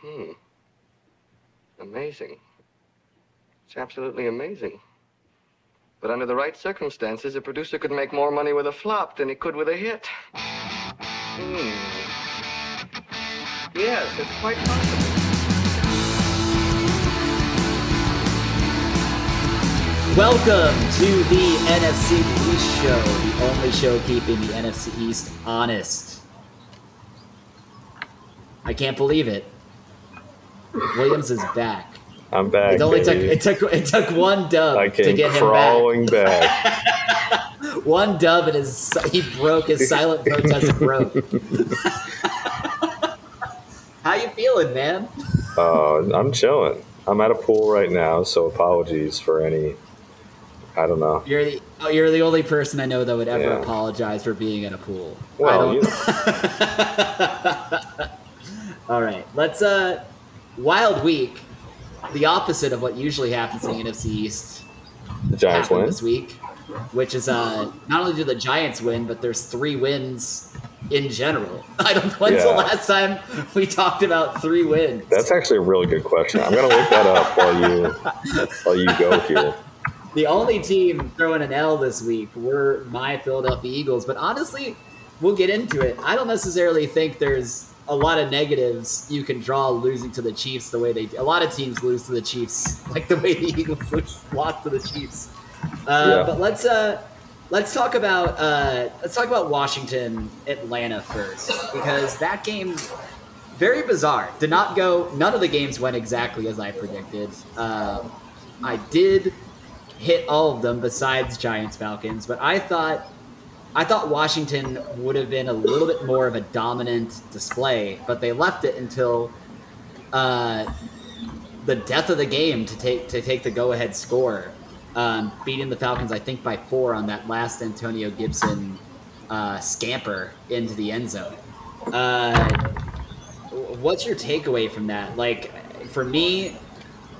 Hmm. Amazing. It's absolutely amazing. But under the right circumstances, a producer could make more money with a flop than he could with a hit. Hmm. Yes, it's quite possible. Welcome to the NFC East Show, the only show keeping the NFC East honest. I can't believe it. Williams is back. I'm back. It only took it took it took one dub I to get him crawling back. back. One dub and his he broke his silent protest broke. How you feeling, man? Uh, I'm chilling. I'm at a pool right now, so apologies for any. I don't know. You're the oh, you're the only person I know that would ever Yeah. apologize for being in a pool. I Well, don't- you know, All right, let's uh, wild week, the opposite of what usually happens in the NFC East. the Giants win. this week, which is uh, not only do the Giants win, but there's three wins in general. I don't. When's the last time we talked about three wins? That's actually a really good question. I'm gonna look that up while you while you go here. the only team throwing an L this week were my Philadelphia Eagles, but honestly, we'll get into it. I don't necessarily think there's a lot of negatives you can draw losing to the Chiefs the way they. A lot of teams lose to the Chiefs like the way the Eagles lose- lost to the Chiefs. Uh, Yeah. But let's uh, let's talk about uh, let's talk about Washington Atlanta first because that game very bizarre. Did not go. None of the games went exactly as I predicted. Um, I did hit all of them besides Giants Falcons, but I thought I thought Washington would have been a little bit more of a dominant display, but they left it until uh, the death of the game to take to take the go ahead score, um, beating the Falcons I think by four on that last Antonio Gibson uh, scamper into the end zone. Uh, what's your takeaway from that? Like for me,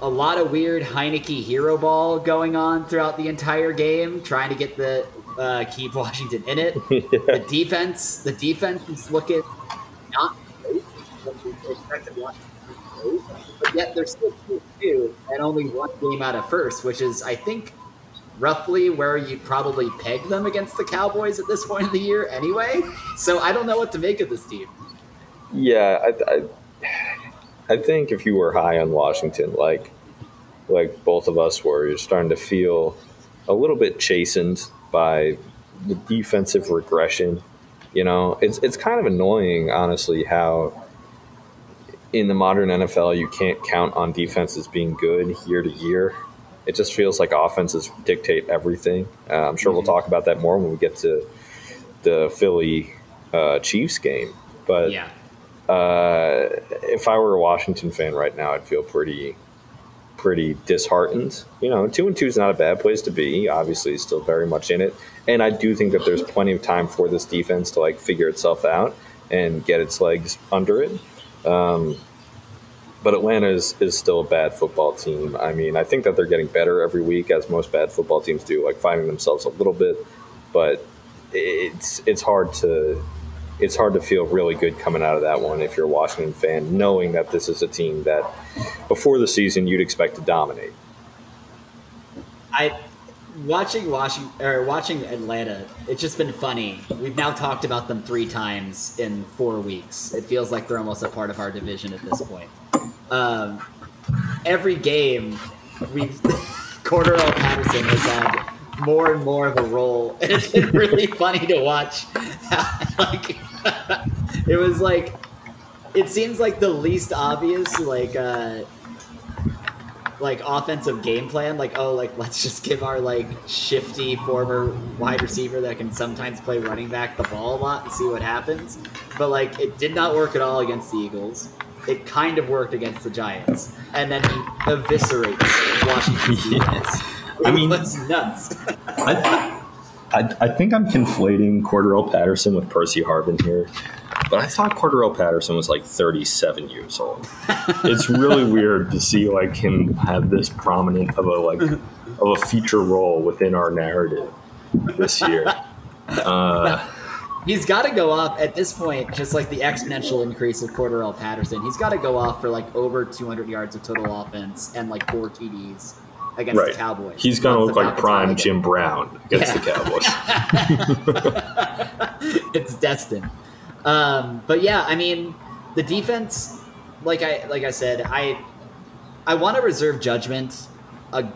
a lot of weird Heinicke hero ball going on throughout the entire game, trying to get the uh, keep Washington in it. The defense, the defense is looking not great. what we expected Washington to do, but yet they're still two two and only one game out of first, which is I think roughly where you'd probably peg them against the Cowboys at this point of the year anyway. So I don't know what to make of this team. Yeah, I, I, I think if you were high on Washington, like like both of us were, you're starting to feel a little bit chastened by the defensive regression. You know, it's it's kind of annoying, honestly, how in the modern NFL you can't count on defenses being good year to year. It just feels like offenses dictate everything. Uh, I'm sure we'll talk about that more when we get to the Philly uh, Chiefs game. But Yeah. uh, if I were a Washington fan right now, I'd feel pretty, pretty disheartened. You know, two and two is not a bad place to be. Obviously, still very much in it, and I do think that there's plenty of time for this defense to like figure itself out and get its legs under it. Um, but Atlanta is, is still a bad football team. I mean, I think that they're getting better every week, as most bad football teams do, like finding themselves a little bit. But it's it's hard to it's hard to feel really good coming out of that one if you're a Washington fan, knowing that this is a team that before the season you'd expect to dominate. I watching Washington or watching Atlanta. It's just been funny. We've now talked about them three times in four weeks. It feels like they're almost a part of our division at this point. Um, every game, we've Cordarrelle Patterson has had more and more of a role, and it's been really funny to watch. Like, it was like it seems like the least obvious, like. Uh, like offensive game plan like oh like let's just give our like shifty former wide receiver that can sometimes play running back the ball a lot and see what happens. But like it did not work at all against the eagles. It kind of worked against the giants. And then he eviscerates washington's defense I mean- that's nuts. I, I, I think I'm conflating Cordarrelle Patterson with Percy Harvin here, but I thought Cordarrelle Patterson was like 37 years old. it's really weird to see like him have this prominent of a like of a feature role within our narrative this year. Uh, he's got to go off at this point, just like the exponential increase of Cordarrelle Patterson. He's got to go off for like over 200 yards of total offense and like four TDs against Right. the Cowboys. He's gonna look like prime Jim Brown against Yeah. the Cowboys. it's destined. Um, but yeah, I mean, the defense, like I like I said, I I want to reserve judgment ag-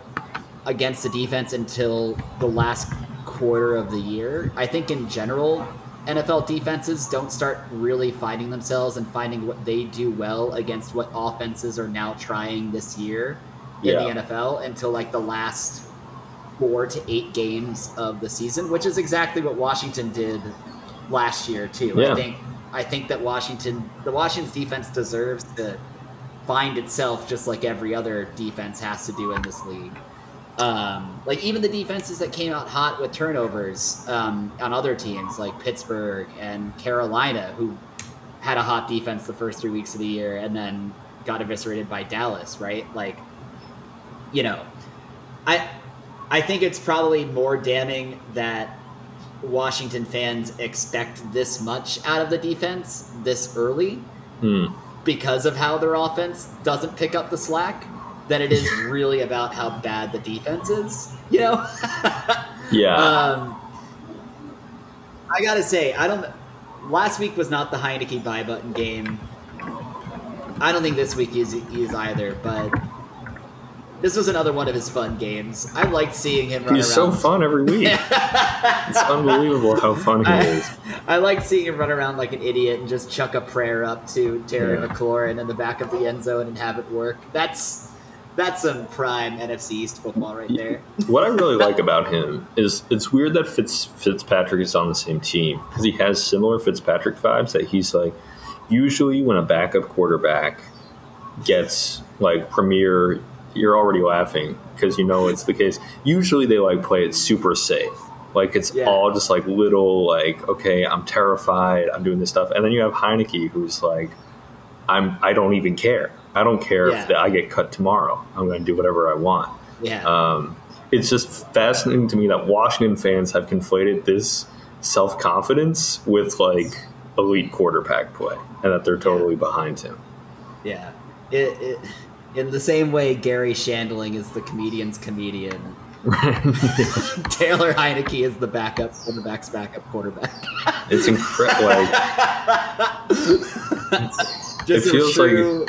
against the defense until the last quarter of the year. I think in general, NFL defenses don't start really finding themselves and finding what they do well against what offenses are now trying this year in Yeah. the NFL until like the last four to eight games of the season, which is exactly what Washington did last year too. Yeah. I think I think that Washington the Washington's defense deserves to find itself just like every other defense has to do in this league. Um, like even the defenses that came out hot with turnovers um, on other teams like Pittsburgh and Carolina, who had a hot defense the first three weeks of the year and then got eviscerated by Dallas, right? Like, you know, I I think it's probably more damning that Washington fans expect this much out of the defense this early Hmm. because of how their offense doesn't pick up the slack than it is really about how bad the defense is. You know? Yeah. um, I gotta say, I don't. Last week was not the Heinicke buy button game. I don't think this week is is either, but this was another one of his fun games. I liked seeing him run He's so fun every week. it's unbelievable how fun he I, is. I like seeing him run around like an idiot and just chuck a prayer up to Terry Yeah. McLaurin in the back of the end zone and have it work. That's that's some prime NFC East football right there. What I really like about him is it's weird that Fitz Fitzpatrick is on the same team because he has similar Fitzpatrick vibes. That he's like, usually when a backup quarterback gets like premier, you're already laughing because you know it's the case. Usually they like play it super safe. Like it's Yeah. all just like little like okay, I'm terrified, I'm doing this stuff, and then you have Heinicke who's like, I'm I don't even care. I don't care Yeah. if I get cut tomorrow. I'm going to do whatever I want. Yeah. Um, it's just fascinating to me that Washington fans have conflated this self confidence with like elite quarterback play, and that they're totally behind him. Yeah. It, it, in the same way Garry Shandling is the comedian's comedian, Taylor Heinicke is the backup and the back's backup quarterback. It's incredible. Like, Just It feels a like- true,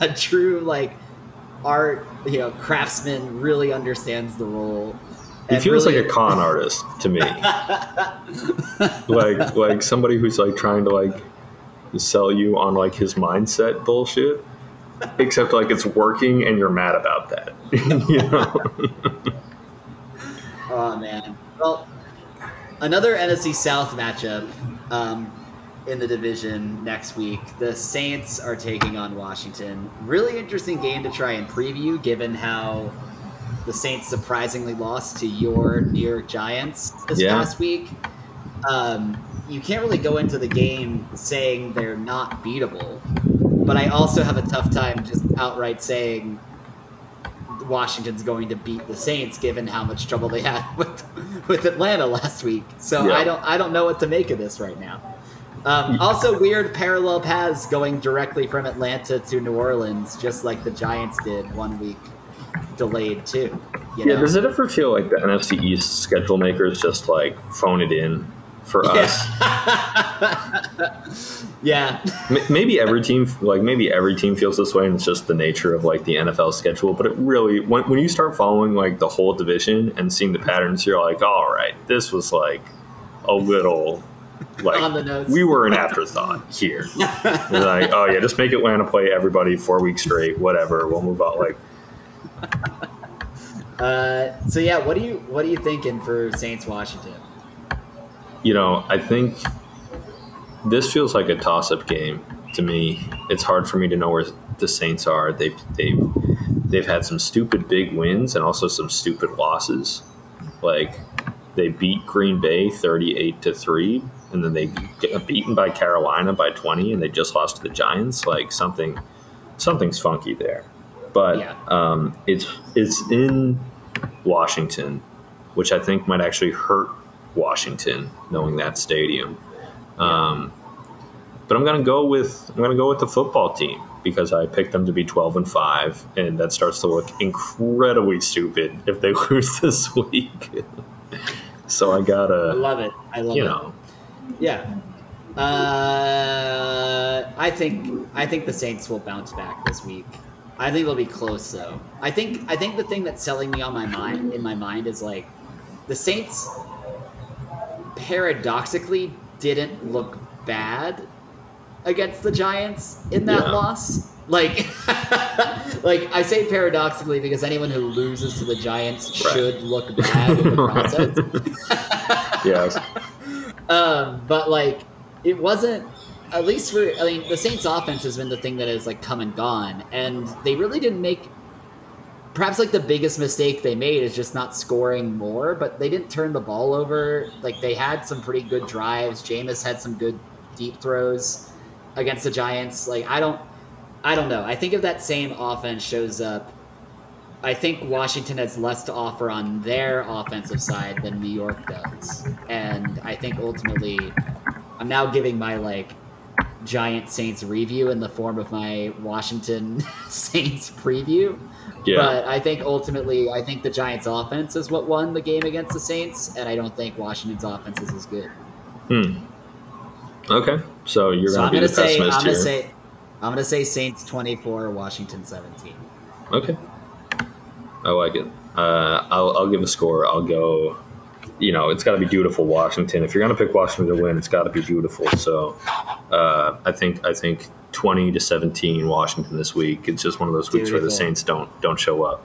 a true like art, you know, craftsman really understands the role. he feels really- like a con artist to me. like like somebody who's like trying to like sell you on like his mindset bullshit. Except like it's working and you're mad about that. you know? Oh man. Well, another NFC South matchup um, in the division next week. The Saints are taking on Washington. Really interesting game to try and preview, given how the Saints surprisingly lost to your New York Giants this Yeah. past week. Um, you can't really go into the game saying they're not beatable, but I also have a tough time just outright saying Washington's going to beat the Saints, given how much trouble they had with with Atlanta last week. So Yeah. I don't I don't know what to make of this right now. Um, also, weird parallel paths going directly from Atlanta to New Orleans, just like the Giants did one week delayed too. You Yeah, know? does it ever feel like the NFC East schedule makers just like phone it in for us? yeah, maybe every team, like maybe every team feels this way, and it's just the nature of like the NFL schedule. But it really, when, when you start following like the whole division and seeing the patterns, you're like, all right, this was like a little like On the nose. we were an afterthought here. Like, oh yeah, just make Atlanta play everybody four weeks straight, whatever. We'll move on. Like, Uh, so yeah, what do you what are you thinking for Saints Washington? You know, I think this feels like a toss-up game to me. It's hard for me to know where the Saints are. They've they've they've had some stupid big wins and also some stupid losses. Like they beat Green Bay thirty-eight to three, and then they get beaten by Carolina by twenty, and they just lost to the Giants. Like something something's funky there. But Yeah. um, it's it's in Washington, which I think might actually hurt Washington, knowing that stadium. Um, but I'm gonna go with I'm gonna go with the football team because I picked them to be 12 and five, and that starts to look incredibly stupid if they lose this week. so I gotta, I love it. I love you it. know, Yeah. Uh, I think I think the Saints will bounce back this week. I think it'll be close though. I think I think the thing that's selling me on my mind in my mind is like the Saints paradoxically didn't look bad against the Giants in that Yeah. loss. Like like I say paradoxically because anyone who loses to the Giants Right. should look bad in the process. yes, Um, but like it wasn't at least for I mean the Saints offense has been the thing that has like come and gone and they really didn't make perhaps like the biggest mistake they made is just not scoring more, but they didn't turn the ball over. Like they had some pretty good drives. Jameis had some good deep throws against the Giants. Like I don't I don't know. I think if that same offense shows up I think Washington has less to offer on their offensive side than New York does. And I think ultimately, I'm now giving my like Giant Saints review in the form of my Washington Saints preview. Yeah, But I think ultimately, I think the Giants' offense is what won the game against the Saints, and I don't think Washington's offense is as good. hmm. Okay, so you're so gonna I'm be gonna the say, I'm pessimist gonna say, I'm gonna say Saints 24, Washington 17. Okay. I like it. Uh, I'll, I'll give a score. I'll go. You know, it's got to be beautiful, Washington. If you're going to pick Washington to win, it's got to be beautiful. So, uh, I think I think 20 to 17 Washington this week. It's just one of those weeks where the Saints don't don't show up.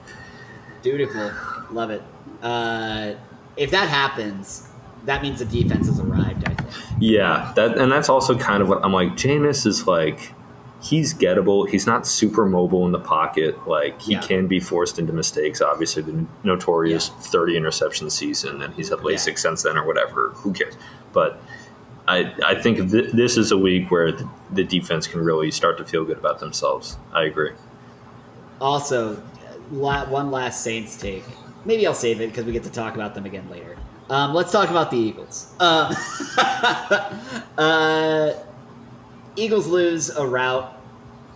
Dutiful. Love it. Uh, if that happens, that means the defense has arrived, I think. Yeah, that and that's also kind of what I'm like. Jameis is like he's gettable. He's not super mobile in the pocket. Like he Yeah. can be forced into mistakes. Obviously, the notorious 30 interception season, and he's had LASIK Yeah. since then or whatever. Who cares? But I I think th- this is a week where the, the defense can really start to feel good about themselves. I agree. Also, la- one last Saints take. Maybe I'll save it because we get to talk about them again later. Um, let's talk about the Eagles. Um, uh, Eagles lose a route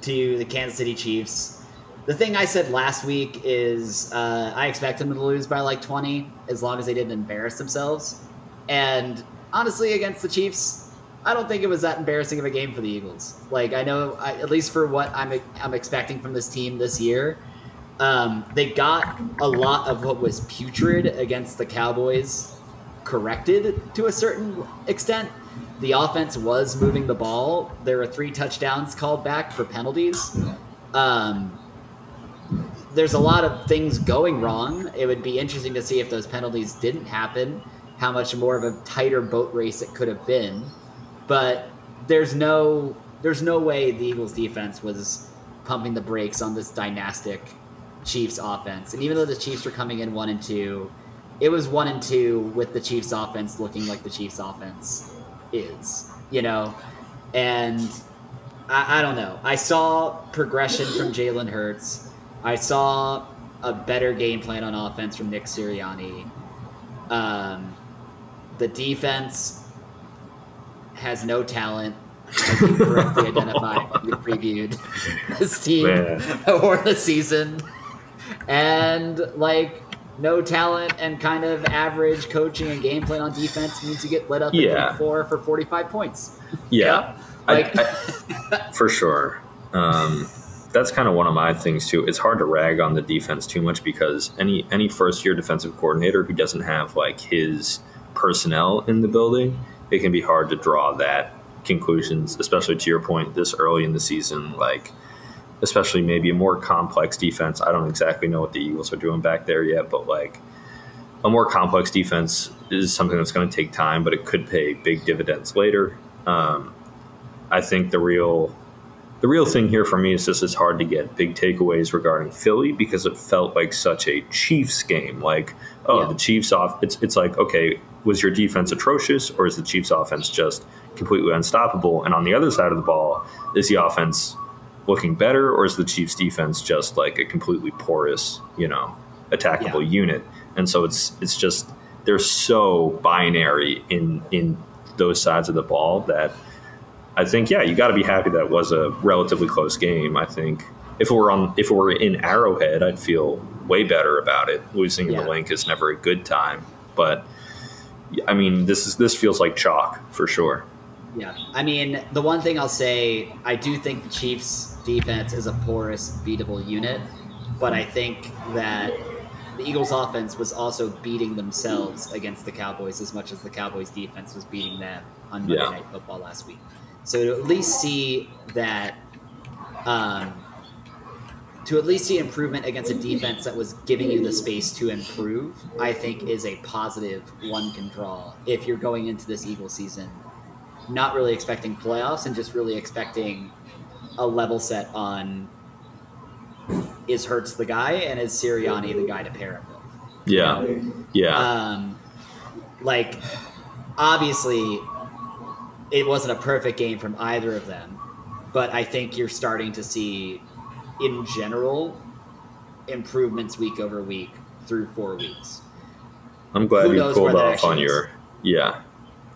to the Kansas City Chiefs. The thing I said last week is uh, I expect them to lose by like 20 as long as they didn't embarrass themselves. And honestly, against the Chiefs, I don't think it was that embarrassing of a game for the Eagles. Like I know, I, at least for what I'm I'm expecting from this team this year, um, they got a lot of what was putrid against the Cowboys corrected to a certain extent. The offense was moving the ball. There were three touchdowns called back for penalties. Um, there's a lot of things going wrong. It would be interesting to see if those penalties didn't happen, how much more of a tighter boat race it could have been. But there's no there's no way the Eagles defense was pumping the brakes on this dynastic Chiefs offense. And even though the Chiefs were coming in one and two, it was one and two with the Chiefs offense looking like the Chiefs offense is, you know? And I, I don't know. I saw progression from Jalen Hurts. I saw a better game plan on offense from Nick Sirianni. Um, the defense has no talent. As you correctly identified, you previewed this team Man. or the season, and like no talent and kind of average coaching and game plan on defense means you get lit up Yeah. in four for forty five points. Yeah, Like, I, I, for sure. Um, that's kind of one of my things too. It's hard to rag on the defense too much because any any first year defensive coordinator who doesn't have like his personnel in the building, it can be hard to draw that conclusions, especially to your point this early in the season. Like, especially maybe a more complex defense. I don't exactly know what the Eagles are doing back there yet, but like a more complex defense is something that's going to take time, but it could pay big dividends later. Um, I think the real the real thing here for me is just it's hard to get big takeaways regarding Philly because it felt like such a Chiefs game. Like, oh, Yeah. the Chiefs off. It's it's like okay, was your defense atrocious or is the Chiefs offense just completely unstoppable? And on the other side of the ball, is the offense looking better or is the Chiefs defense just like a completely porous, you know, attackable Yeah. unit? And so it's it's just they're so binary in in those sides of the ball that I think yeah, you got to be happy that it was a relatively close game. I think if it were on if it were in Arrowhead, I'd feel way better about it. Losing in the Linc is never a good time, but I mean this is this feels like chalk for sure. Yeah. I mean, the one thing I'll say, I do think the Chiefs' defense is a porous, beatable unit, but I think that the Eagles' offense was also beating themselves against the Cowboys as much as the Cowboys' defense was beating them on Monday Yeah. Night Football last week. So to at least see that, um, to at least see improvement against a defense that was giving you the space to improve, I think is a positive one can draw if you're going into this Eagles season not really expecting playoffs and just really expecting a level set on is Hurts the guy and is Sirianni the guy to pair him with. Yeah, yeah, Um, like, obviously, it wasn't a perfect game from either of them, but I think you're starting to see, in general, improvements week over week through four weeks. I'm glad who you pulled off on your yeah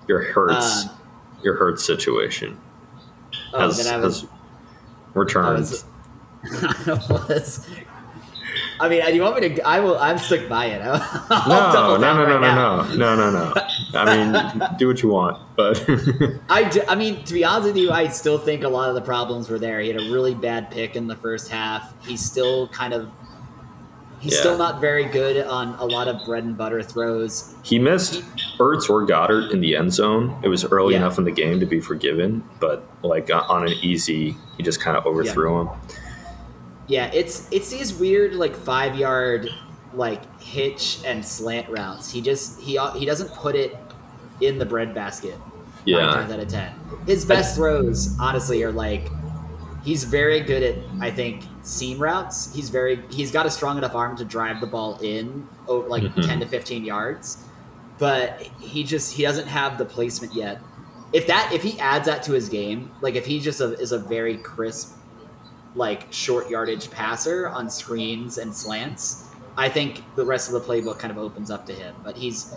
your Hurts Um, your Hurts situation. Oh, has, then I was, has returned. I was, I was. I mean, do you want me to? I will. I'm stuck by it. I'll, I'll no, no, down no, no, now. no, no, no, no. I mean, do what you want, but I, do, I mean, to be honest with you, I still think a lot of the problems were there. He had a really bad pick in the first half. He's still kind of. He's Yeah. still not very good on a lot of bread and butter throws. he missed Ertz or Goedert in the end zone. It was early Yeah. enough in the game to be forgiven, but like uh, on an easy, he just kind of overthrew him. Yeah, it's it's these weird like five yard like hitch and slant routes. He just he he doesn't put it in the bread basket. nine Yeah, times out of ten. His best throws, honestly, are like he's very good at I think seam routes. He's very he's got a strong enough arm to drive the ball in oh, like Mhm. ten to fifteen yards, but he just he doesn't have the placement yet. If that if he adds that to his game, like if he just a, is a very crisp, like short yardage passer on screens and slants, I think the rest of the playbook kind of opens up to him. But he's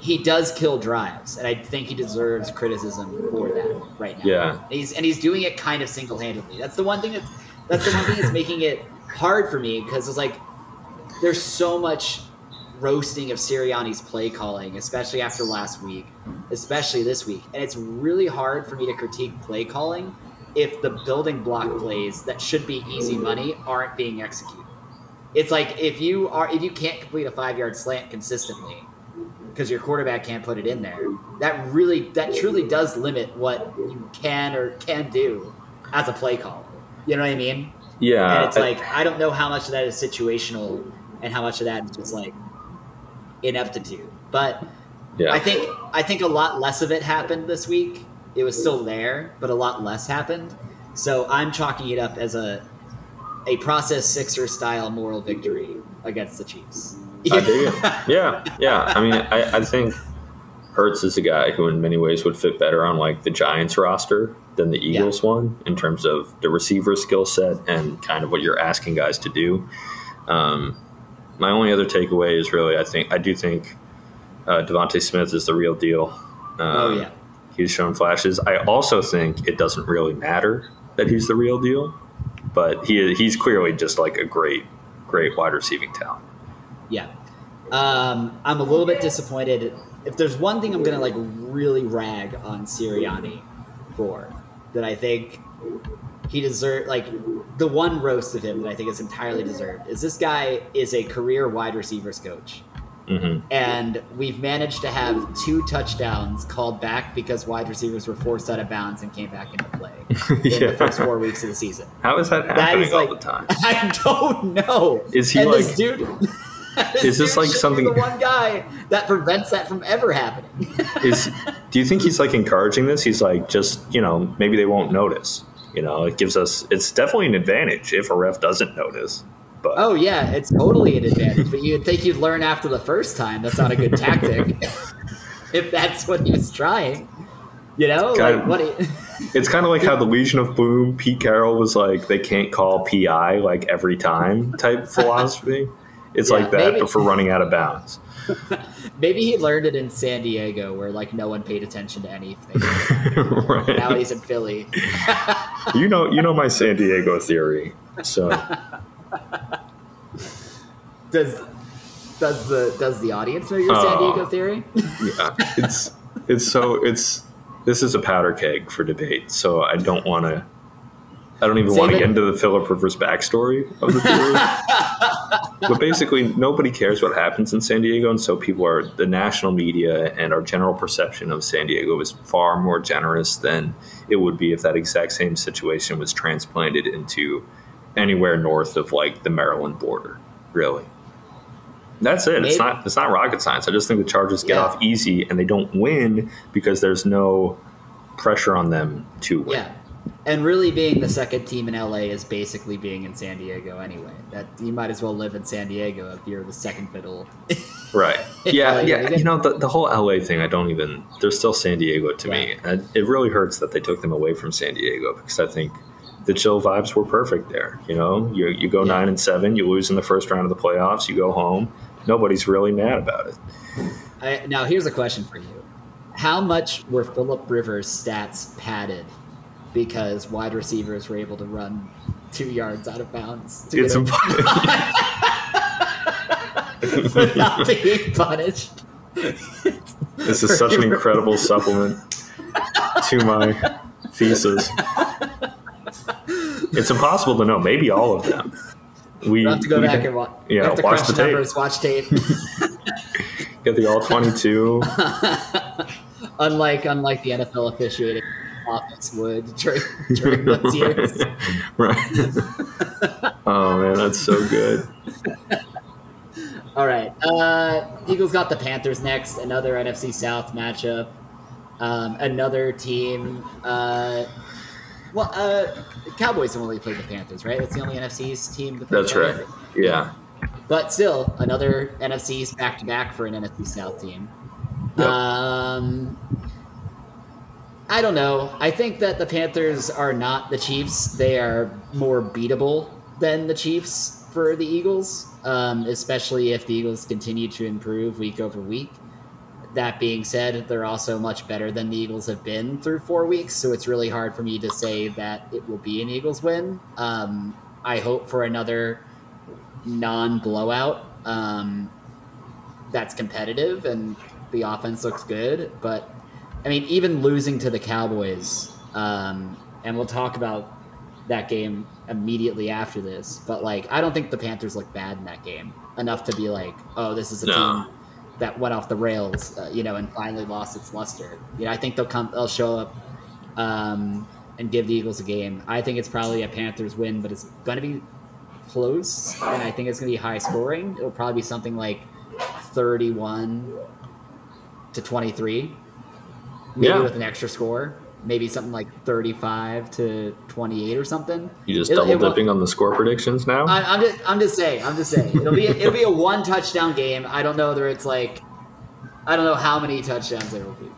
he does kill drives, and I think he deserves criticism for that right now. Yeah. and he's and he's doing it kind of single handedly. That's the one thing that's that's the one thing that's making it hard for me because it's like there's so much roasting of Sirianni's play calling, especially after last week, especially this week, and it's really hard for me to critique play calling if the building block plays that should be easy money aren't being executed. It's like if you are if you can't complete a five yard slant consistently because your quarterback can't put it in there, that really that truly does limit what you can or can do as a play call. You know what I mean? yeah. and it's I- like I don't know how much of that is situational and how much of that is just like ineptitude. But yeah. I think I think a lot less of it happened this week. It was still there, but a lot less happened. So I'm chalking it up as a a process sixer style moral victory against the Chiefs. I dig it. Yeah, yeah. I mean, I, I think Hurts is a guy who, in many ways, would fit better on like the Giants roster than the Eagles one in terms of the receiver skill set and kind of what you're asking guys to do. Um, my only other takeaway is really, I think, I do think uh, DeVonta Smith is the real deal. Um, Oh yeah. He's shown flashes. I also think it doesn't really matter that he's the real deal, but he he's clearly just like a great, great wide receiving talent. Yeah. Um, I'm a little bit disappointed. If there's one thing I'm gonna like really rag on Sirianni for, that I think he deserved, like the one roast of him that I think is entirely deserved, is this guy is a career wide receivers coach, hmm and we've managed to have two touchdowns called back because wide receivers were forced out of bounds and came back into play in the first four weeks of the season. How is that That happening is all like the time? I don't know. Is he and like- this dude? Is this like something- The one guy that prevents that from ever happening. Is do you think he's like encouraging this? He's like just you know maybe they won't notice. You know, it gives us it's definitely an advantage if a ref doesn't notice. But oh yeah, it's totally an advantage. But you'd think you'd learn after the first time. That's not a good tactic. if that's what he was trying, you know, God. like what? He, it's kind of like how the Legion of Boom, Pete Carroll was like they can't call PI like every time type philosophy. It's Yeah, like that, maybe- but for running out of bounds. Maybe he learned it in San Diego, where like no one paid attention to anything. right. now he's in Philly. You know, you know my San Diego theory. So Does does the does the audience know your San Oh. Diego theory? yeah, it's it's so it's this is a powder keg for debate. So I don't want to. I don't even Save want to it. get into the Philip Rivers backstory of the theory. But basically, nobody cares what happens in San Diego, and so people are the national media and our general perception of San Diego is far more generous than it would be if that exact same situation was transplanted into anywhere north of like the Maryland border. Really. That's it. It's not. It's not rocket science. I just think the Chargers get Yeah. off easy and they don't win because there's no pressure on them to win. Yeah. And really being the second team in LA is basically being in San Diego anyway. That you might as well live in San Diego if you're the second fiddle. Right. Yeah. Like, yeah. You know, the, the whole LA thing, I don't even, they're still San Diego to me. And it really hurts that they took them away from San Diego because I think the chill vibes were perfect there. You know, you, you go Yeah. nine and seven, you lose in the first round of the playoffs, you go home. Nobody's really mad about it. I, now here's a question for you: How much were Philip Rivers' stats padded because wide receivers were able to run two yards out of bounds to It's get impossible. a- without being punished? this is such an incredible supplement to my thesis. It's impossible to know. Maybe all of them. We We'll have to go back can- and watch. yeah, have to watch crunch the tape. numbers, watch tape. get the all twenty-two. unlike unlike the NFL officiating office would during, during those years. right. oh man, that's so good. All right, uh, Eagles got the Panthers next. Another NFC South matchup. Um, another team. Uh, well, uh, Cowboys have only played the Panthers, right? That's the only NFC's team. play That's right. Panthers. Yeah. But still, another NFC's back to back for an NFC South team. Yep. Um, I don't know. I think that the Panthers are not the Chiefs. They are more beatable than the Chiefs for the Eagles, um, especially if the Eagles continue to improve week over week. That being said, they're also much better than the Eagles have been through four weeks, so it's really hard for me to say that it will be an Eagles win. Um, I hope for another non blowout um, that's competitive and the offense looks good. But I mean, even losing to the Cowboys, um, and we'll talk about that game immediately after this. But like, I don't think the Panthers look bad in that game enough to be like, oh, this is a No. team that went off the rails, uh, you know, and finally lost its luster. You know, I think they'll come, they'll show up. Um, and give the Eagles a game. I think it's probably a Panthers win, but it's going to be close, and I think it's going to be high scoring. It'll probably be something like 31 to 23, maybe Yeah. with an extra score. Maybe something like 35 to 28 or something. You just It'll- double dipping on the score predictions now? I, I'm just, I'm just saying, I'm just saying. It'll be, it'll be a one touchdown game. I don't know whether it's like, I don't know how many touchdowns there will be.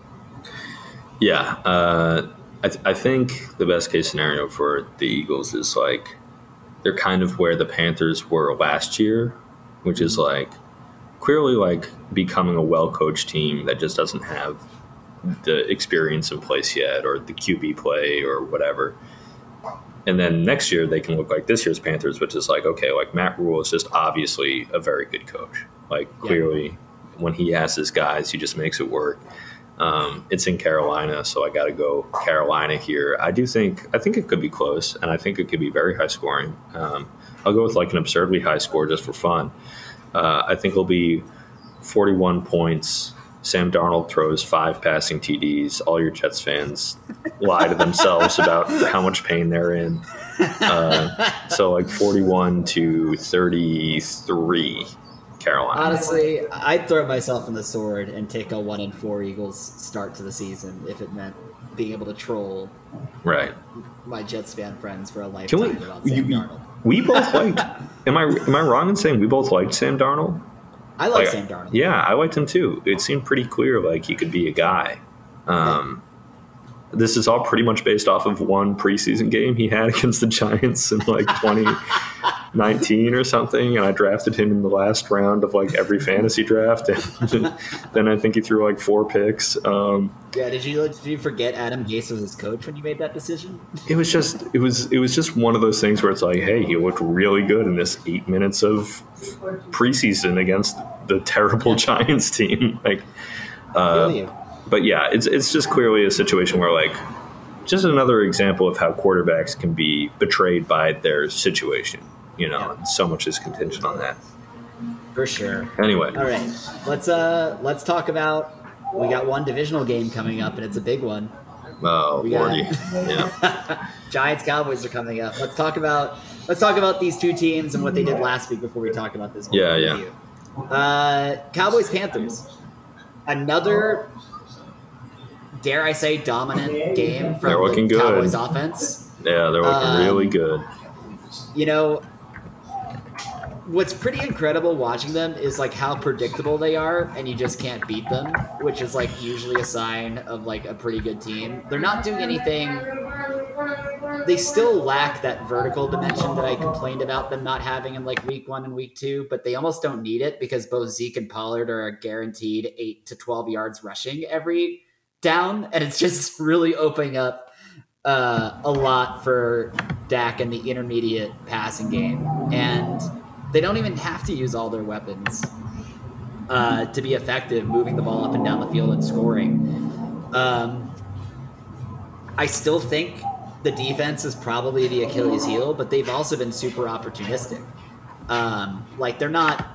Yeah, uh, I, th- I think the best case scenario for the Eagles is like they're kind of where the Panthers were last year, which is like clearly like becoming a well coached team that just doesn't have the experience in place yet or the QB play or whatever. And then next year they can look like this year's Panthers, which is like, okay, like Matt Rhule is just obviously a very good coach. Like Yeah. clearly when he has his guys, he just makes it work. Um, it's in Carolina, so I got to go Carolina here. I do think I think it could be close, and I think it could be very high scoring. Um, I'll go with like an absurdly high score just for fun. Uh, I think it'll be 41 points. Sam Darnold throws five passing TDs. All your Jets fans lie to themselves about how much pain they're in. Uh, so like 41 to 33, Carolina. Honestly, I'd throw myself in the sword and take a one and four Eagles start to the season if it meant being able to troll right. my Jets fan friends for a lifetime we? about Sam you- Darnold. we both liked. am I am I wrong in saying we both liked Sam Darnold? I like Like, Sam Darnold. Yeah, I liked him too. It seemed pretty clear like he could be a guy. Um, this is all pretty much based off of one preseason game he had against the Giants in like 2019 or something, and I drafted him in the last round of like every fantasy draft. And then I think he threw like four picks. Um, Yeah, did you did you forget Adam Gase was his coach when you made that decision? it was just it was it was just one of those things where it's like, hey, he looked really good in this eight minutes of preseason against the terrible Giants team. Like, uh, but yeah, it's it's just clearly a situation where like just another example of how quarterbacks can be betrayed by their situation. You know, Yeah. and so much is contingent on that. For sure. Anyway, All right, let's uh let's talk about. We got one divisional game coming up, and it's a big one. oh We lordy, yeah, Giants Cowboys are coming up. Let's talk about let's talk about these two teams and what they did last week before we talk about this. Yeah, yeah. Uh, Cowboys Panthers. Another, dare I say, dominant game from They're the good. Cowboys offense. yeah, they're looking Um, really good. You know, what's pretty incredible watching them is like how predictable they are, and you just can't beat them, which is like usually a sign of like a pretty good team. They're not doing anything. They still lack that vertical dimension that I complained about them not having in like week one and week two, but they almost don't need it because both Zeke and Pollard are guaranteed eight to twelve yards rushing every down, and it's just really opening up uh, a lot for Dak and the intermediate passing game, and they don't even have to use all their weapons uh, to be effective, moving the ball up and down the field and scoring. Um, I still think the defense is probably the Achilles heel, but they've also been super opportunistic. Um, like they're not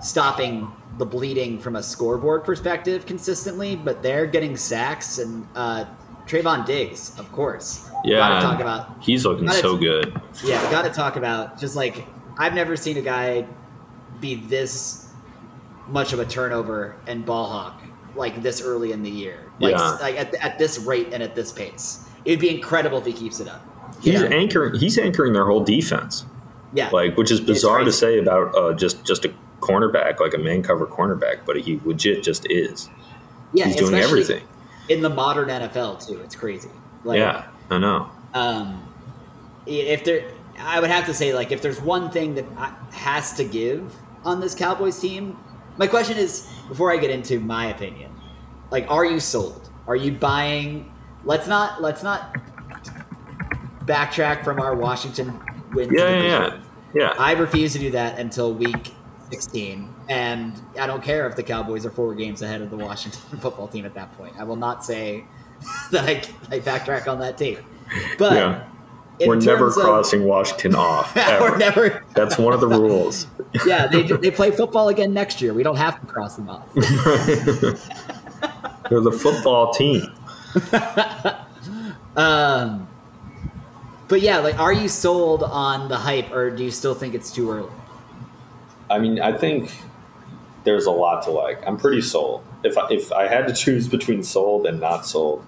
stopping the bleeding from a scoreboard perspective consistently, but they're getting sacks and uh, Trevon Diggs, of course. Yeah, Gotta talk about he's looking gotta- so good. yeah, got to talk about just like I've never seen a guy be this much of a turnover and ball hawk like this early in the year. Like, Yeah. like at, at this rate and at this pace, it'd be incredible if he keeps it up. He's Yeah. anchoring. He's anchoring their whole defense. Yeah, like which is bizarre to say about uh, just just a cornerback, like a man cover cornerback, but he legit just is. yeah, He's doing everything. in the modern NFL too. It's crazy. Like, yeah, I know. um, if there, I would have to say like if there's one thing that I- has to give on this Cowboys team, my question is before I get into my opinion, like are you sold? Are you buying? Let's not let's not backtrack from our Washington win. Yeah, yeah, yeah. yeah. I refuse to do that until week 16. And I don't care if the Cowboys are four games ahead of the Washington football team at that point. I will not say that I, I backtrack on that tape. But yeah. In We're never terms of- crossing Washington off. We're ever. never. That's one of the rules. Yeah, they, they play football again next year. We don't have to cross them off. They're the football team. Um, but yeah, like, are you sold on the hype, or do you still think it's too early? I mean, I think there's a lot to like. I'm pretty sold. If I, if I had to choose between sold and not sold,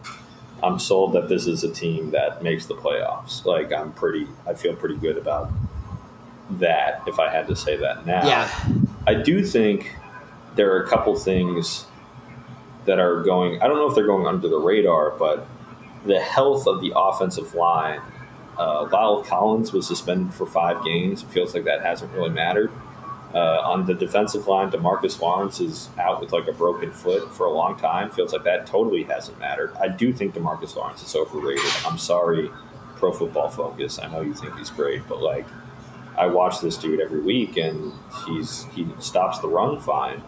I'm sold that this is a team that makes the playoffs. Like I'm pretty, I feel pretty good about that. If I had to say that now, Yeah, I do think there are a couple things that are going. I don't know if they're going under the radar, but the health of the offensive line. Uh, La'el Collins was suspended for five games. It feels like that hasn't really mattered. Uh, on the defensive line, Demarcus Lawrence is out with like a broken foot for a long time. Feels like that totally hasn't mattered. I do think Demarcus Lawrence is overrated. I'm sorry, Pro Football Focus. I know you think he's great, but like, I watch this dude every week, and he's he stops the run fine,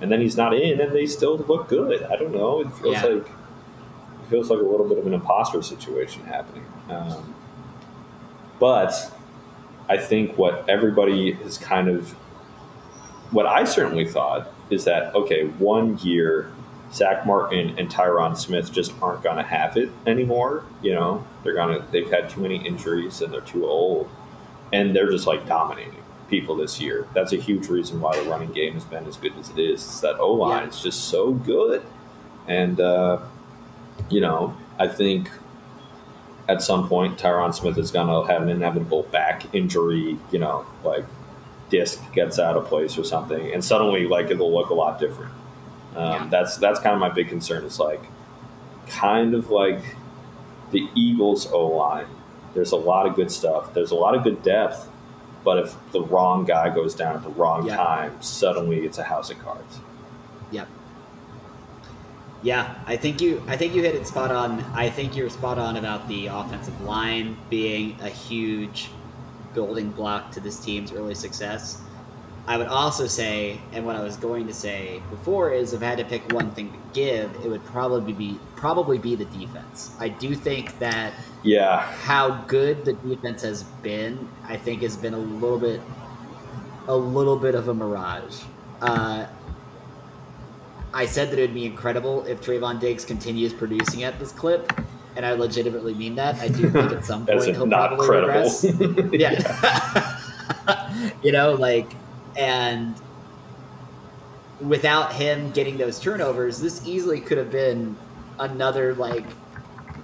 and then he's not in, and they still look good. I don't know. It feels Yeah. like it feels like a little bit of an imposter situation happening. Um, but I think what everybody is kind of what I certainly thought is that okay, one year Zack Martin and Tyron Smith just aren't going to have it anymore. You know, they're gonna they've had too many injuries and they're too old, and they're just like dominating people this year. That's a huge reason why the running game has been as good as it is. It's that O line Yeah. is just so good, and uh, you know, I think at some point Tyron Smith is going to have an inevitable back injury. You know, like disc gets out of place or something, and suddenly like it'll look a lot different. Um, Yeah. That's that's kind of my big concern. Is like kind of like the Eagles O line. There's a lot of good stuff. There's a lot of good depth. But if the wrong guy goes down at the wrong Yeah. time, suddenly it's a house of cards. Yep. Yeah, I think you I think you hit it spot on. I think you're spot on about the offensive line being a huge building block to this team's early success. I would also say, and what I was going to say before is, if I had to pick one thing to give, it would probably be probably be the defense. I do think that Yeah, how good the defense has been, I think, has been a little bit, a little bit of a mirage. Uh, I said that it would be incredible if Trevon Diggs continues producing at this clip, and I legitimately mean that. I do think at some point as he'll not probably credible. regress. Yeah, you know, like, and without him getting those turnovers, this easily could have been another like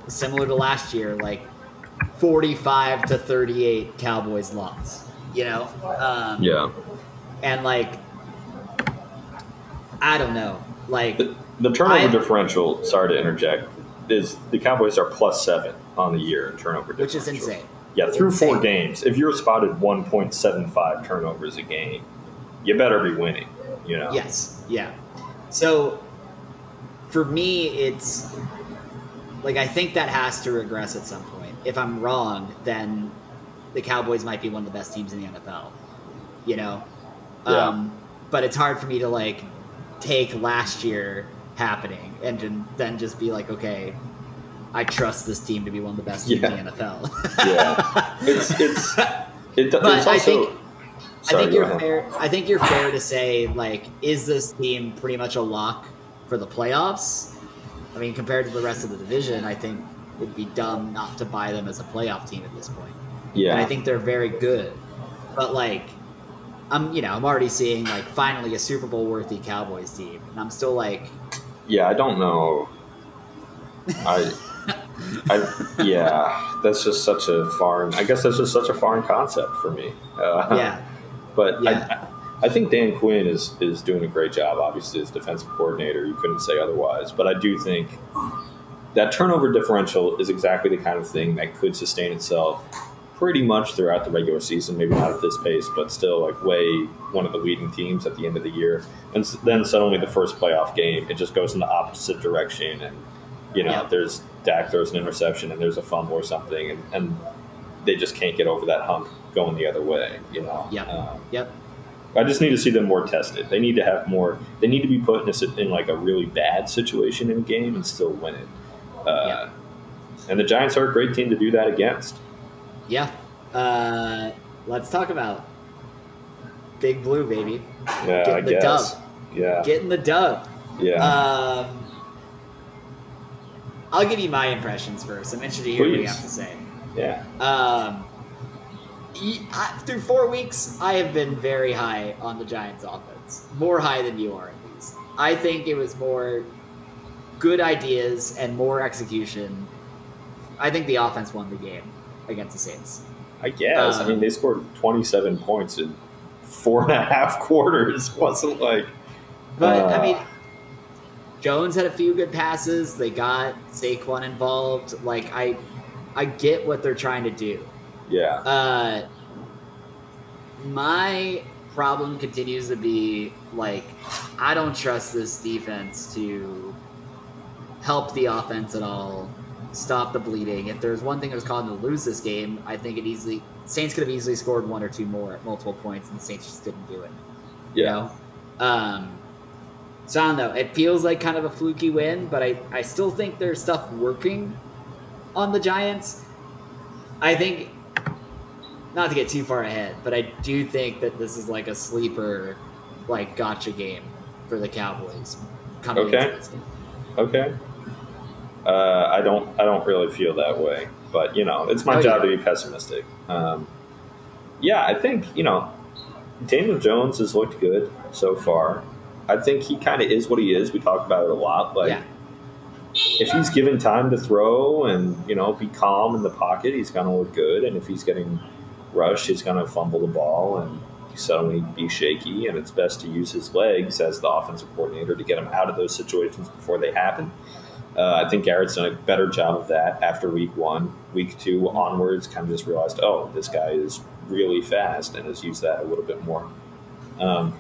similar to last year, like 45 to 38 Cowboys loss. You know? Um, yeah. And like, I don't know. Like, The, the turnover I- differential, sorry to interject, is the Cowboys are plus seven on the year in turnover which is insane. Yeah, through four games, if you're spotted 1.75 turnovers a game, you better be winning. You know. Yes. Yeah. So, for me, it's like I think that has to regress at some point. If I'm wrong, then the Cowboys might be one of the best teams in the NFL. You know. Yeah. Um, but it's hard for me to like take last year happening and then- just be like, okay, I trust this team to be one of the best Yeah. in the NFL. Yeah. It's it's it, But it's also. I think- I think you're ahead. fair. I think you're fair to say like, is this team pretty much a lock for the playoffs? I mean, compared to the rest of the division, I think it'd be dumb not to buy them as a playoff team at this point. Yeah. And I think they're very good, but like, I'm you know I'm already seeing like finally a Super Bowl worthy Cowboys team, and I'm still like, Yeah, I don't know. I, I, yeah, that's just such a foreign. I guess that's just such a foreign concept for me. Uh, yeah, but Yeah. I, I think Dan Quinn is is doing a great job. Obviously, as defensive coordinator, you couldn't say otherwise. But I do think that turnover differential is exactly the kind of thing that could sustain itself pretty much throughout the regular season. Maybe not at this pace, but still like way one of the leading teams at the end of the year. And then suddenly the first playoff game, it just goes in the opposite direction, and you know, Yeah. there's Dak throws an interception and there's a fumble or something, and, and they just can't get over that hump going the other way. You know. Yep. Um, yep, I just need to see them more tested. They need to have more. They need to be put in, a, in like a really bad situation in a game and still win it. Uh, Yeah. And the Giants are a great team to do that against. Yeah. Uh, let's talk about Big Blue, baby, Yeah, Getting I the guess. dub. Yeah, getting the dub. yeah. Um, I'll give you my impressions first. I'm interested to hear what you have to say. yeah. Um, I- through four weeks, I have been very high on the Giants' offense, more high than you are at least. I think it was more good ideas and more execution. I think the offense won the game against the Saints. I guess. I Um, mean, they scored 27 points in four and a half quarters. It wasn't like. But Uh, I mean, Jones had a few good passes. They got Saquon involved. Like I, I get what they're trying to do. Yeah. Uh, my problem continues to be like I don't trust this defense to help the offense at all, stop the bleeding. If there's one thing that was causing them to lose this game, I think it easily Saints could have easily scored one or two more at multiple points, and the Saints just didn't do it. You Yeah. know? Um, so I don't know. It feels like kind of a fluky win, but I, I still think there's stuff working on the Giants. I think, not to get too far ahead, but I do think that this is like a sleeper, like gotcha game for the Cowboys coming Okay. into this game. Okay. Uh, I don't. I don't really feel that way, but you know, it's my Oh, job yeah. to be pessimistic. Um, yeah, I think you know, Daniel Jones has looked good so far. I think he kind of is what he is. We talk about it a lot. Like, yeah, if he's given time to throw and you know be calm in the pocket, he's going to look good. And if he's getting rushed, he's going to fumble the ball and suddenly be shaky. And it's best to use his legs as the offensive coordinator to get him out of those situations before they happen. Uh, I think Garrett's done a better job of that after week one. Week two onwards, kind of just realized, oh, this guy is really fast and has used that a little bit more. Um,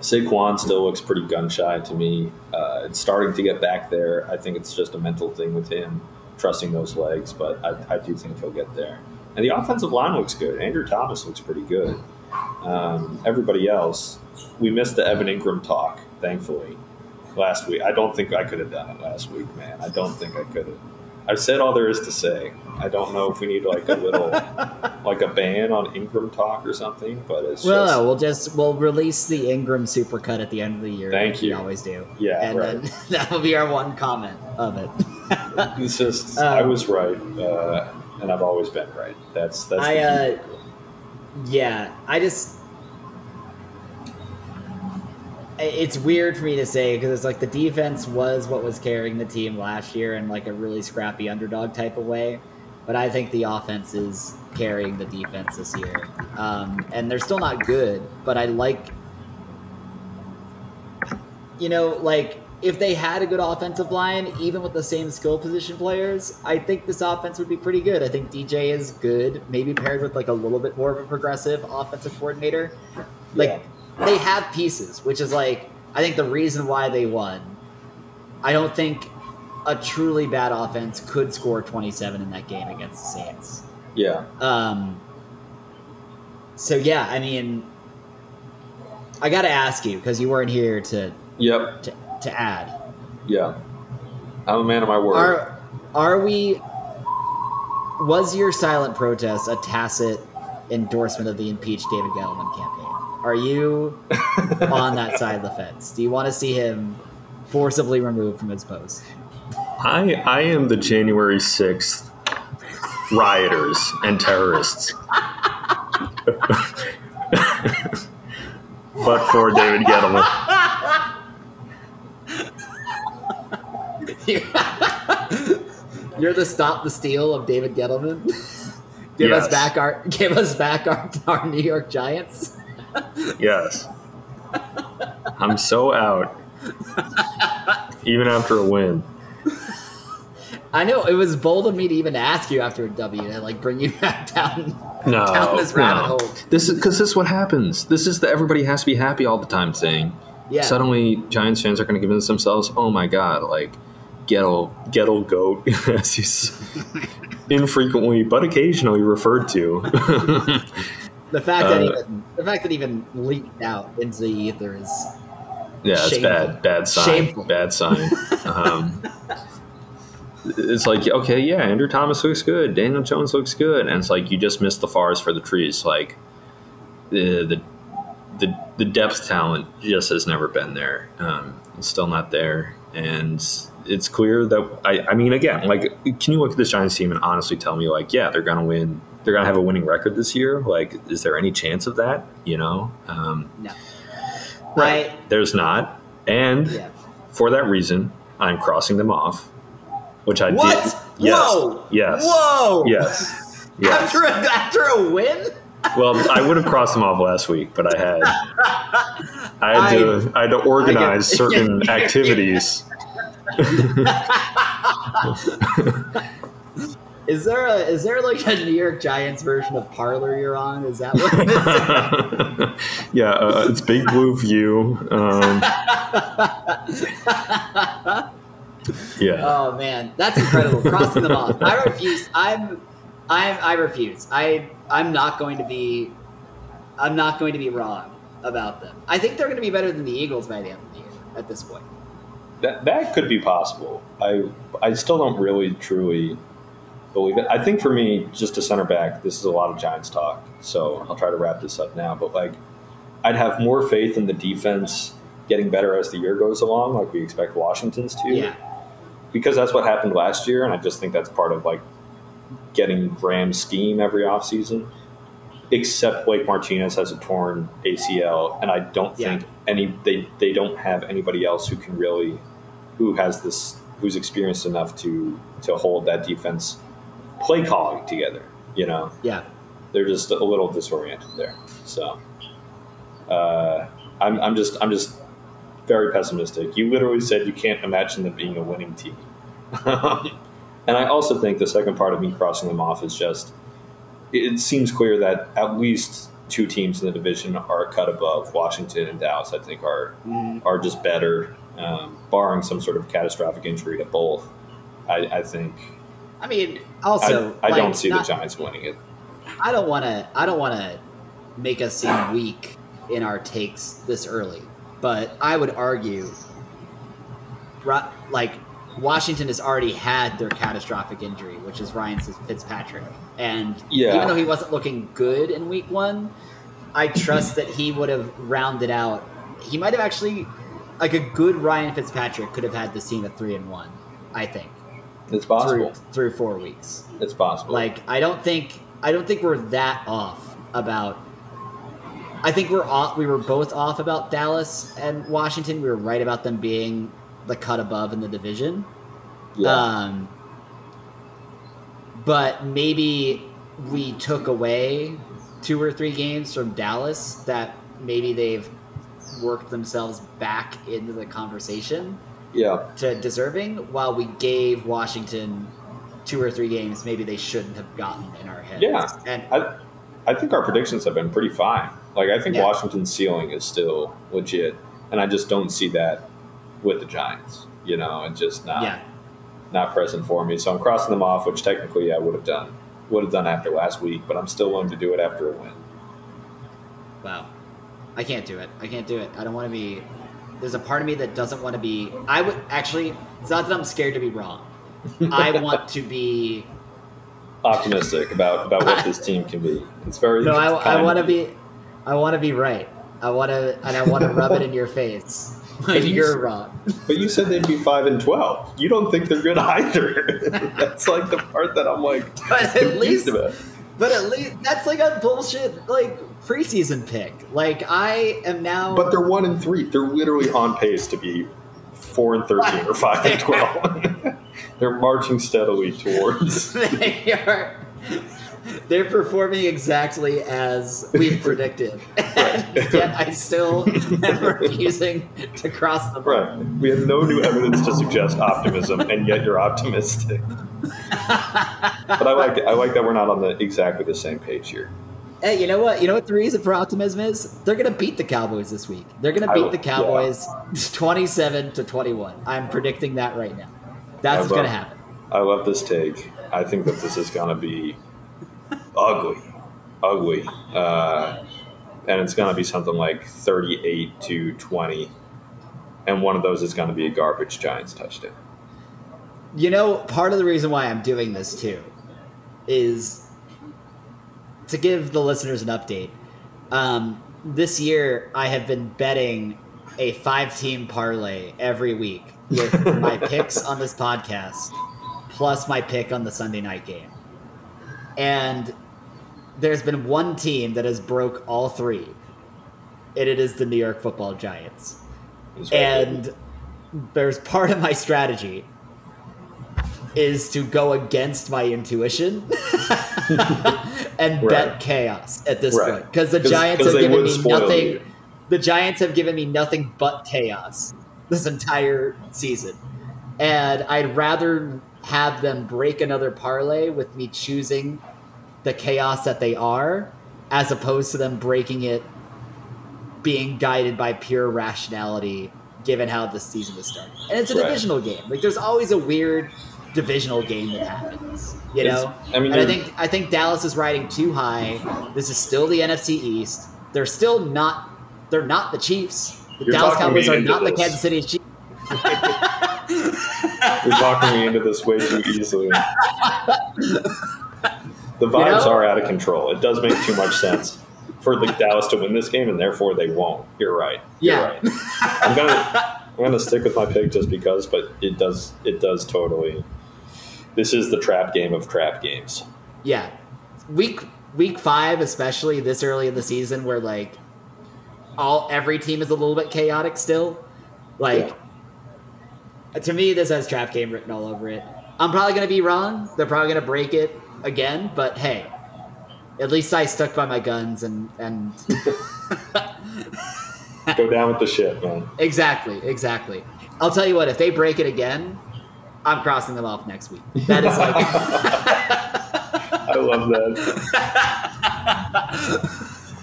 Saquon still looks pretty gun shy to me. Uh, it's starting to get back there. I think it's just a mental thing with him, trusting those legs, but I, I do think he'll get there. And the offensive line looks good. Andrew Thomas looks pretty good. Um, everybody else, we missed the Evan Engram talk, thankfully, last week. I don't think I could have done it last week, man. I don't think I could have. I've said all there is to say. I don't know if we need like a little, like a ban on Engram talk or something, but it's Well, just, no, we'll just we'll release the Engram supercut at the end of the year. Thank you. We always do. Yeah, and right. then that will be our one comment of it. It's just Um, I was right, uh, and I've always been right. That's that's. I uh, yeah, I just it's weird for me to say because it's like the defense was what was carrying the team last year in like a really scrappy underdog type of way, but I think the offense is carrying the defense this year, um, and they're still not good. But I like, you know, like if they had a good offensive line, even with the same skill position players, I think this offense would be pretty good. I think DJ is good, maybe paired with like a little bit more of a progressive offensive coordinator. Like they have pieces, which is like I think the reason why they won. I don't think a truly bad offense could score 27 in that game against the Saints. yeah, Um, so yeah, I mean, I got to ask you because you weren't here to, yep, to to add. yeah. I'm a man of my word. Are are we? Was your silent protest a tacit endorsement of the impeach David Gettleman campaign? Are you on that side of the fence? Do you want to see him forcibly removed from his post? I I am the January sixth rioters and terrorists. but for David Gettleman. You're the stop the steal of David Gettleman. give us back our give us back our, our New York Giants. Yes. I'm so out. Even after a win. I know it was bold of me to even ask you after a W to like bring you back down No. down this rabbit no. hole. This is because this is what happens. This is the everybody has to be happy all the time thing. Yeah. Suddenly, Giants fans are going to convince themselves, "Oh my God, like Gettle, Gettle goat," as he's infrequently but occasionally referred to. The fact that Uh, even the fact that even leaked out into the ether is yeah, it's bad, bad sign, Shameful. bad sign. Um, it's like, okay, yeah, Andrew Thomas looks good, Daniel Jones looks good, and it's like you just missed the forest for the trees. Like the the the, the depth talent just has never been there. Um, it's still not there, and it's clear that I, I mean, again, like, can you look at this Giants team and honestly tell me, like, yeah, they're gonna win. They're gonna have a winning record this year. Like, is there any chance of that? You know, um, no. Right. I, there's not, and yeah. for that reason, I'm crossing them off, which I What? did. Yes. Whoa! Yes. Whoa! Yes. Yes. After a, after a win? well, I would have crossed them off last week, but I had I had to I had to organize get- certain activities. Is there a is there like a New York Giants version of Parler you're on? Is that what it is? yeah, uh, it's Big Blue View. Um, yeah. Oh man, that's incredible. Crossing them off. I refuse. I'm I'm I refuse. I I'm not going to be I'm not going to be wrong about them. I think they're going to be better than the Eagles by the end of the year at this point. That that could be possible. I I still don't really truly believe it. I think for me, just a center back, this is a lot of Giants talk. So I'll try to wrap this up now. But like, I'd have more faith in the defense getting better as the year goes along, like we expect Washington's to. Yeah. because that's what happened last year, and I just think that's part of like getting Graham's scheme every offseason. Except Blake Martinez has a torn ACL, and I don't Yeah. think any they they don't have anybody else who can really who has this who's experienced enough to to hold that defense play calling together. You know, Yeah. they're just a little disoriented there. So uh, I'm I'm just I'm just very pessimistic. You literally said you can't imagine them being a winning team. and I also think the second part of me crossing them off is just it seems clear that at least two teams in the division are cut above Washington and Dallas. I think are Mm. are just better, um, barring some sort of catastrophic injury to both. I, I think I mean, I, also, I like, don't see not- the Giants winning it. I don't want to. I don't want to make us seem weak in our takes this early, but I would argue, like Washington has already had their catastrophic injury, which is Ryan Fitzpatrick, and Yeah. even though he wasn't looking good in Week One, I trust that he would have rounded out. He might have actually, like a good Ryan Fitzpatrick, could have had this team at three and one. I think It's through possible. through four weeks. It's possible. Like I don't think I don't think we're that off about. I think we're off. We were both off about Dallas and Washington. We were right about them being the cut above in the division. yeah. Um, but maybe we took away two or three games from Dallas that maybe they've worked themselves back into the conversation yeah. to deserving, while we gave Washington two or three games maybe they shouldn't have gotten in our heads. Yeah. And I, I think our predictions have been pretty fine. Like I think Yeah. Washington's ceiling is still legit, and I just don't see that with the Giants. You know, and just not yeah, not present for me. So I'm crossing them off, which technically I would have done would have done after last week, but I'm still willing to do it after a win. wow. I can't do it. I can't do it. I don't want to be. There's a part of me that doesn't want to be. I would actually. It's not that I'm scared to be wrong. I want to be. Optimistic about about what this team can be. It's very No, I, I want to be. I want to be right. I want to, and I want to rub it in your face you you're wrong. But you said they'd be five and twelve. You don't think they're good either. That's like the part that I'm like But at least, about. But at least that's like a bullshit like preseason pick. Like I am now. But they're one and three. They're literally on pace to be four and thirteen or five and twelve. they're marching steadily towards. they are they're performing exactly as we predicted and yet i still am refusing to cross the Right. line We have no new evidence to suggest optimism, and yet you're optimistic. But I like. I like that we're not on the exactly the same page here. hey you know what you know what the reason for optimism is they're gonna beat the cowboys this week they're gonna beat will- the cowboys 27 to 21 i'm predicting that right now that's what's gonna happen I love this take. I think that this is going to be ugly, ugly, uh, and it's going to be something like thirty-eight to twenty, and one of those is going to be a garbage Giants touchdown. You know, part of the reason why I'm doing this too is to give the listeners an update. Um, this year, I have been betting a five team parlay every week with my picks on this podcast plus my pick on the Sunday night game. And there's been one team that has broke all three, and it is the New York football Giants right and there's part of my strategy is to go against my intuition and Right. bet chaos at this Right. point because the 'Cause- Giants 'cause have given me nothing. you. The Giants have given me nothing but chaos this entire season, and I'd rather have them break another parlay with me choosing the chaos that they are, as opposed to them breaking it being guided by pure rationality given how the season is starting. And it's a Right. divisional game. Like there's always a weird divisional game that happens. You It's- know? I mean, and I think I think Dallas is riding too high. This is still the NFC East. They're still not they're not the Chiefs. The Dallas Cowboys are not the. Kansas City Chiefs. You're talking me into this way too easily. The vibes know? are out of control. It does make too much sense for the Dallas to win this game, and therefore they won't. You're right. You're Yeah. right. I'm gonna I'm gonna stick with my pick just because, but it does it does totally. This is the trap game of trap games. Yeah. Week week five, especially this early in the season where like all every team is a little bit chaotic still. Like to me this has trap game written all over it. I'm probably gonna be wrong. They're probably gonna break it again, but hey. At least I stuck by my guns and and Go down with the ship, man. exactly, exactly. I'll tell you what, if they break it again, I'm crossing them off next week. That is like I love that.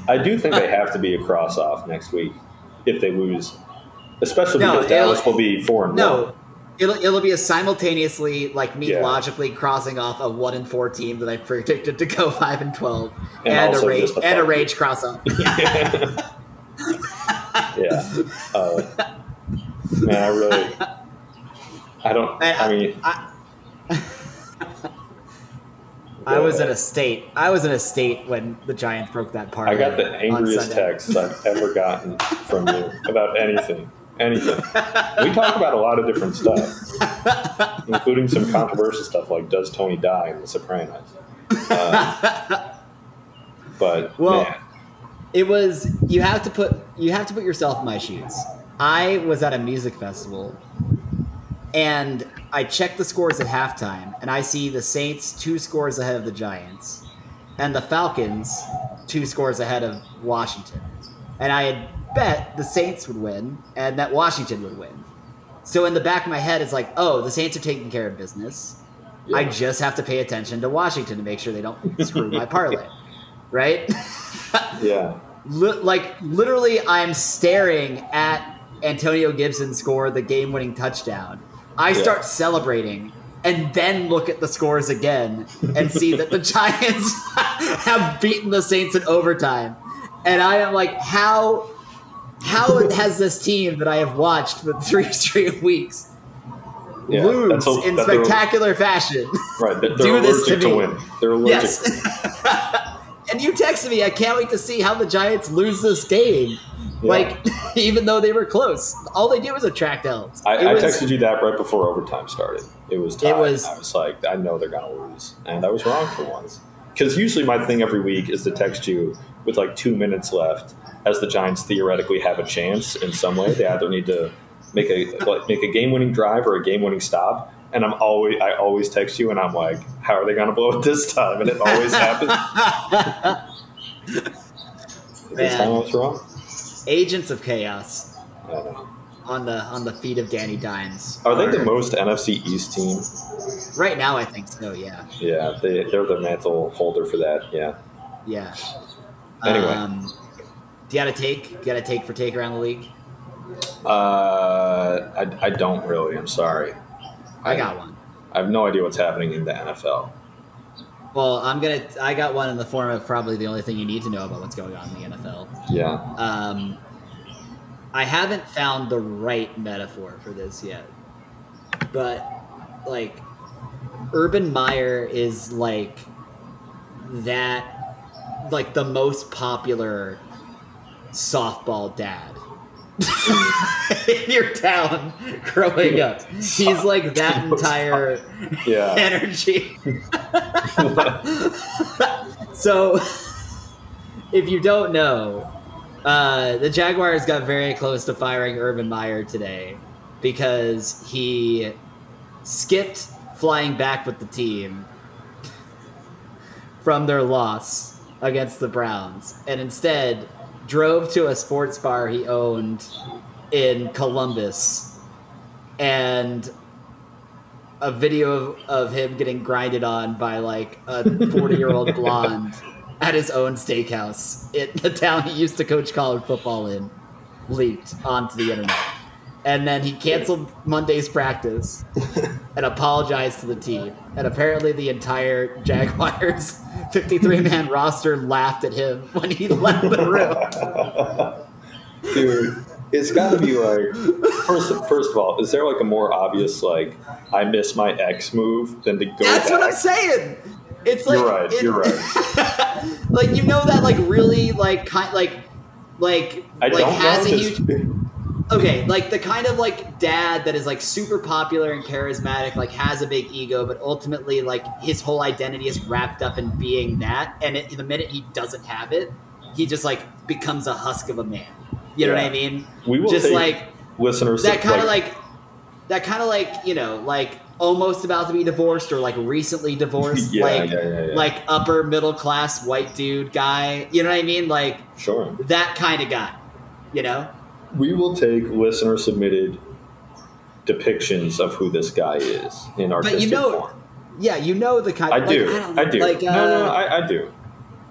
I do think they have to be a cross off next week if they lose, especially No, because Dallas will be four and one. It'll, it'll be a simultaneously like me Yeah. logically crossing off a one and four team that I predicted to go five and twelve, And and, a rage a and a rage cross off. yeah. Uh, man, I really. I don't. And I mean, I, I was in a state. I was in a state when the Giants broke that part. I got the angriest texts I've ever gotten from you about anything. Anything. We talk about a lot of different stuff, including some controversial stuff like does Tony die in The Sopranos? Uh, but Well, man, It was you have to put you have to put yourself in my shoes. I was at a music festival and I checked the scores at halftime and I see the Saints two scores ahead of the Giants and the Falcons two scores ahead of Washington. And I had bet the Saints would win and that Washington would win. So in the back of my head it's like, "Oh, the Saints are taking care of business. I just have to pay attention to Washington to make sure they don't screw my parlay." Right? yeah, Li- like literally i'm staring at antonio gibson score the game-winning touchdown i Yeah. start celebrating and then look at the scores again and see that the giants have beaten the saints in overtime and i am like how how has this team that i have watched for three straight weeks yeah. lose in spectacular fashion Right, they're, Do they're this to to, me. win. They're allergic. Yes. and you texted me, I can't wait to see how the Giants lose this game. Yeah. Like, even though they were close, all they did was attract elves. I, It I was- texted you that right before overtime started. It was tied. was- I was like, I know they're gonna lose, and I was wrong for once. Because usually my thing every week is to text you with like two minutes left, as the Giants theoretically have a chance in some way. They either need to make a like, make a game winning drive or a game winning stop. And I'm always I always text you, and I'm like, how are they gonna blow it this time? And it always happens. This time I was wrong. Agents of Chaos I don't know. on the on the feet of Danny Dimes. Are they the most NFC East team? Right now, I think so. Yeah, Yeah, they, they're the mantle holder for that. Yeah. yeah. Anyway. um, do you got a take? You got a take for take around the league? Uh, I, I don't really. I'm sorry. I got one. I have no idea what's happening in the NFL. Well, I'm gonna. I got one in the form of probably the only thing you need to know about what's going on in the NFL. Yeah. Um, I haven't found the right metaphor for this yet, but like, Urban Meyer is like that, like the most popular softball dad in your town growing up. He's like that entire Yeah. energy. so, if you don't know, uh, the Jaguars got very close to firing Urban Meyer today because he skipped flying back with the team from their loss against the Browns and instead drove to a sports bar he owned in Columbus and a video of, of him getting grinded on by like a 40 year old blonde at his own steakhouse in the town he used to coach college football in leaked onto the internet. And then he canceled Monday's practice and apologized to the team. And apparently, the entire Jaguars 53 man roster laughed at him when he left the room. Dude, it's got to be like first. First of all, is there like a more obvious like I miss my ex move than to go? That's what I'm saying. It's like You're right, it- you're right. like you know that like really like kind like like I like has a huge okay like the kind of like dad that is like super popular and charismatic like has a big ego but ultimately like his whole identity is wrapped up in being that and it, the minute he doesn't have it he just like becomes a husk of a man. You know what i mean? We will just like listeners that kind of like, that kind of like you know like almost about to be divorced or like recently divorced Yeah, like yeah. like upper middle class white dude guy. You know what i mean? Like sure. that kind of guy you know We will take listener submitted depictions of who this guy is in artistic know- form. Yeah, you know the kind. I like, do. don't I, do. Like, uh, no, no, I, I do.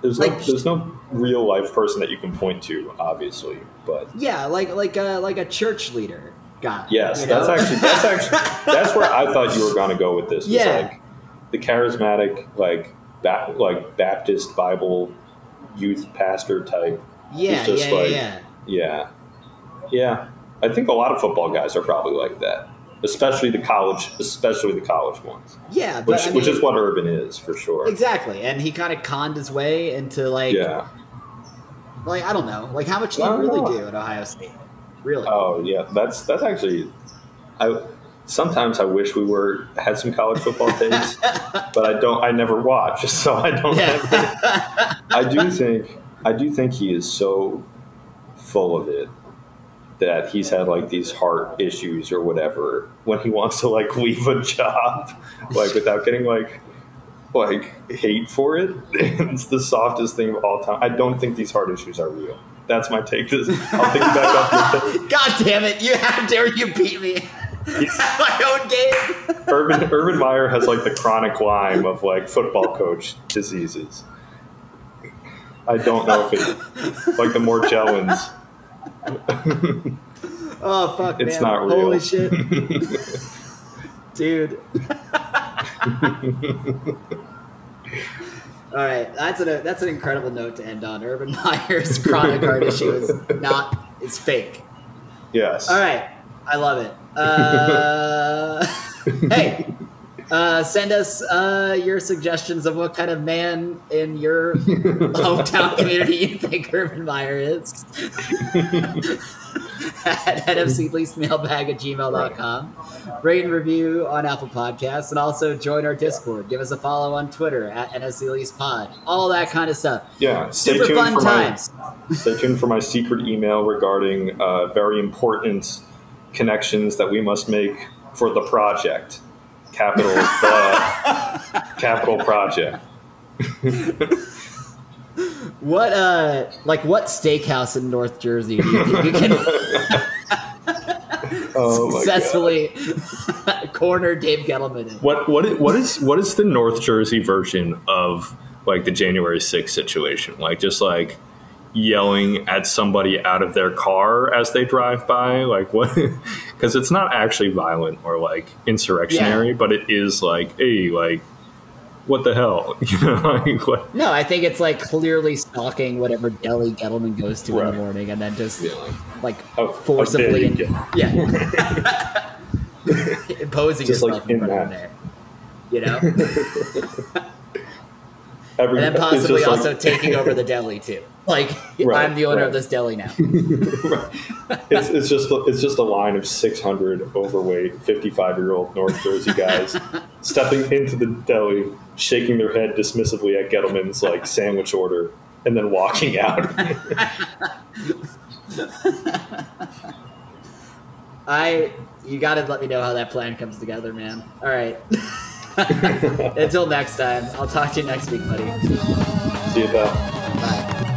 There's no, there's no real life person that you can point to, obviously, but yeah, like like a like a church leader guy. yes, you that's actually that's actually that's where I thought you were going to go with this. Yeah. like the charismatic, like ba- like Baptist Bible youth pastor type. yeah, yeah, like- yeah. Yeah, yeah. I think a lot of football guys are probably like that, especially the college, especially the college ones, Yeah, but which I mean, which is what Urban is for sure. exactly. And he kind of conned his way into like, Yeah. like I don't know, like how much do you really know. do at Ohio State? Really? Oh yeah, that's that's actually. I sometimes I wish we were had some college football tapes, but I don't. I never watch, so I don't. Yeah. I do think I do think he is so full of it that he's had like these heart issues or whatever when he wants to like leave a job, like without getting like like hate for it. it's the softest thing of all time. I don't think these heart issues are real. That's my take. This- I'll think back up. God damn it! You how dare you beat me my own game? Urban Urban Meyer has like the chronic Lyme of like football coach diseases. I don't know if it like the more Morgellons. Oh fuck! It's man. not real. Holy shit, dude! All right, that's an that's an incredible note to end on. Urban Meyer's chronic heart issue is not it's fake. yes. All right, I love it. Uh, hey, uh, send us uh, your suggestions of what kind of man in your hometown community you think Urban Meyer is. at nfcleastmailbag at gmail.com. Rate and review on Apple Podcasts, and also join our Discord. Give us a follow on Twitter at NFCLeastPod. All that kind of stuff. Yeah. Stay Super tuned fun for times. my stay tuned for my secret email regarding uh, very important connections that we must make for the project. Capital the capital project. What uh like what steakhouse in North Jersey do you think you can Oh my god. successfully corner Dave Gettleman in? What what is, what is what is the North Jersey version of like the January 6th situation? Like just like yelling at somebody out of their car as they drive by, like what? Because it's not actually violent or like insurrectionary, but it is like, hey, like what the hell, you know? Like, what? No, I think it's like clearly stalking whatever deli Gettleman goes to in the morning and then just Yeah. like forcibly yeah. imposing Just, yourself like, in front of that. there. You know? Every, And then possibly just like- also taking over the deli too. Like Right, I'm the owner right. of this deli now. it's, it's just it's just a line of 600 overweight 55 year old north jersey guys stepping into the deli shaking their head dismissively at gettleman's like sandwich order and then walking out I you got to let me know how that plan comes together, man. All right. Until next time, I'll talk to you next week, buddy. see you pal Bye.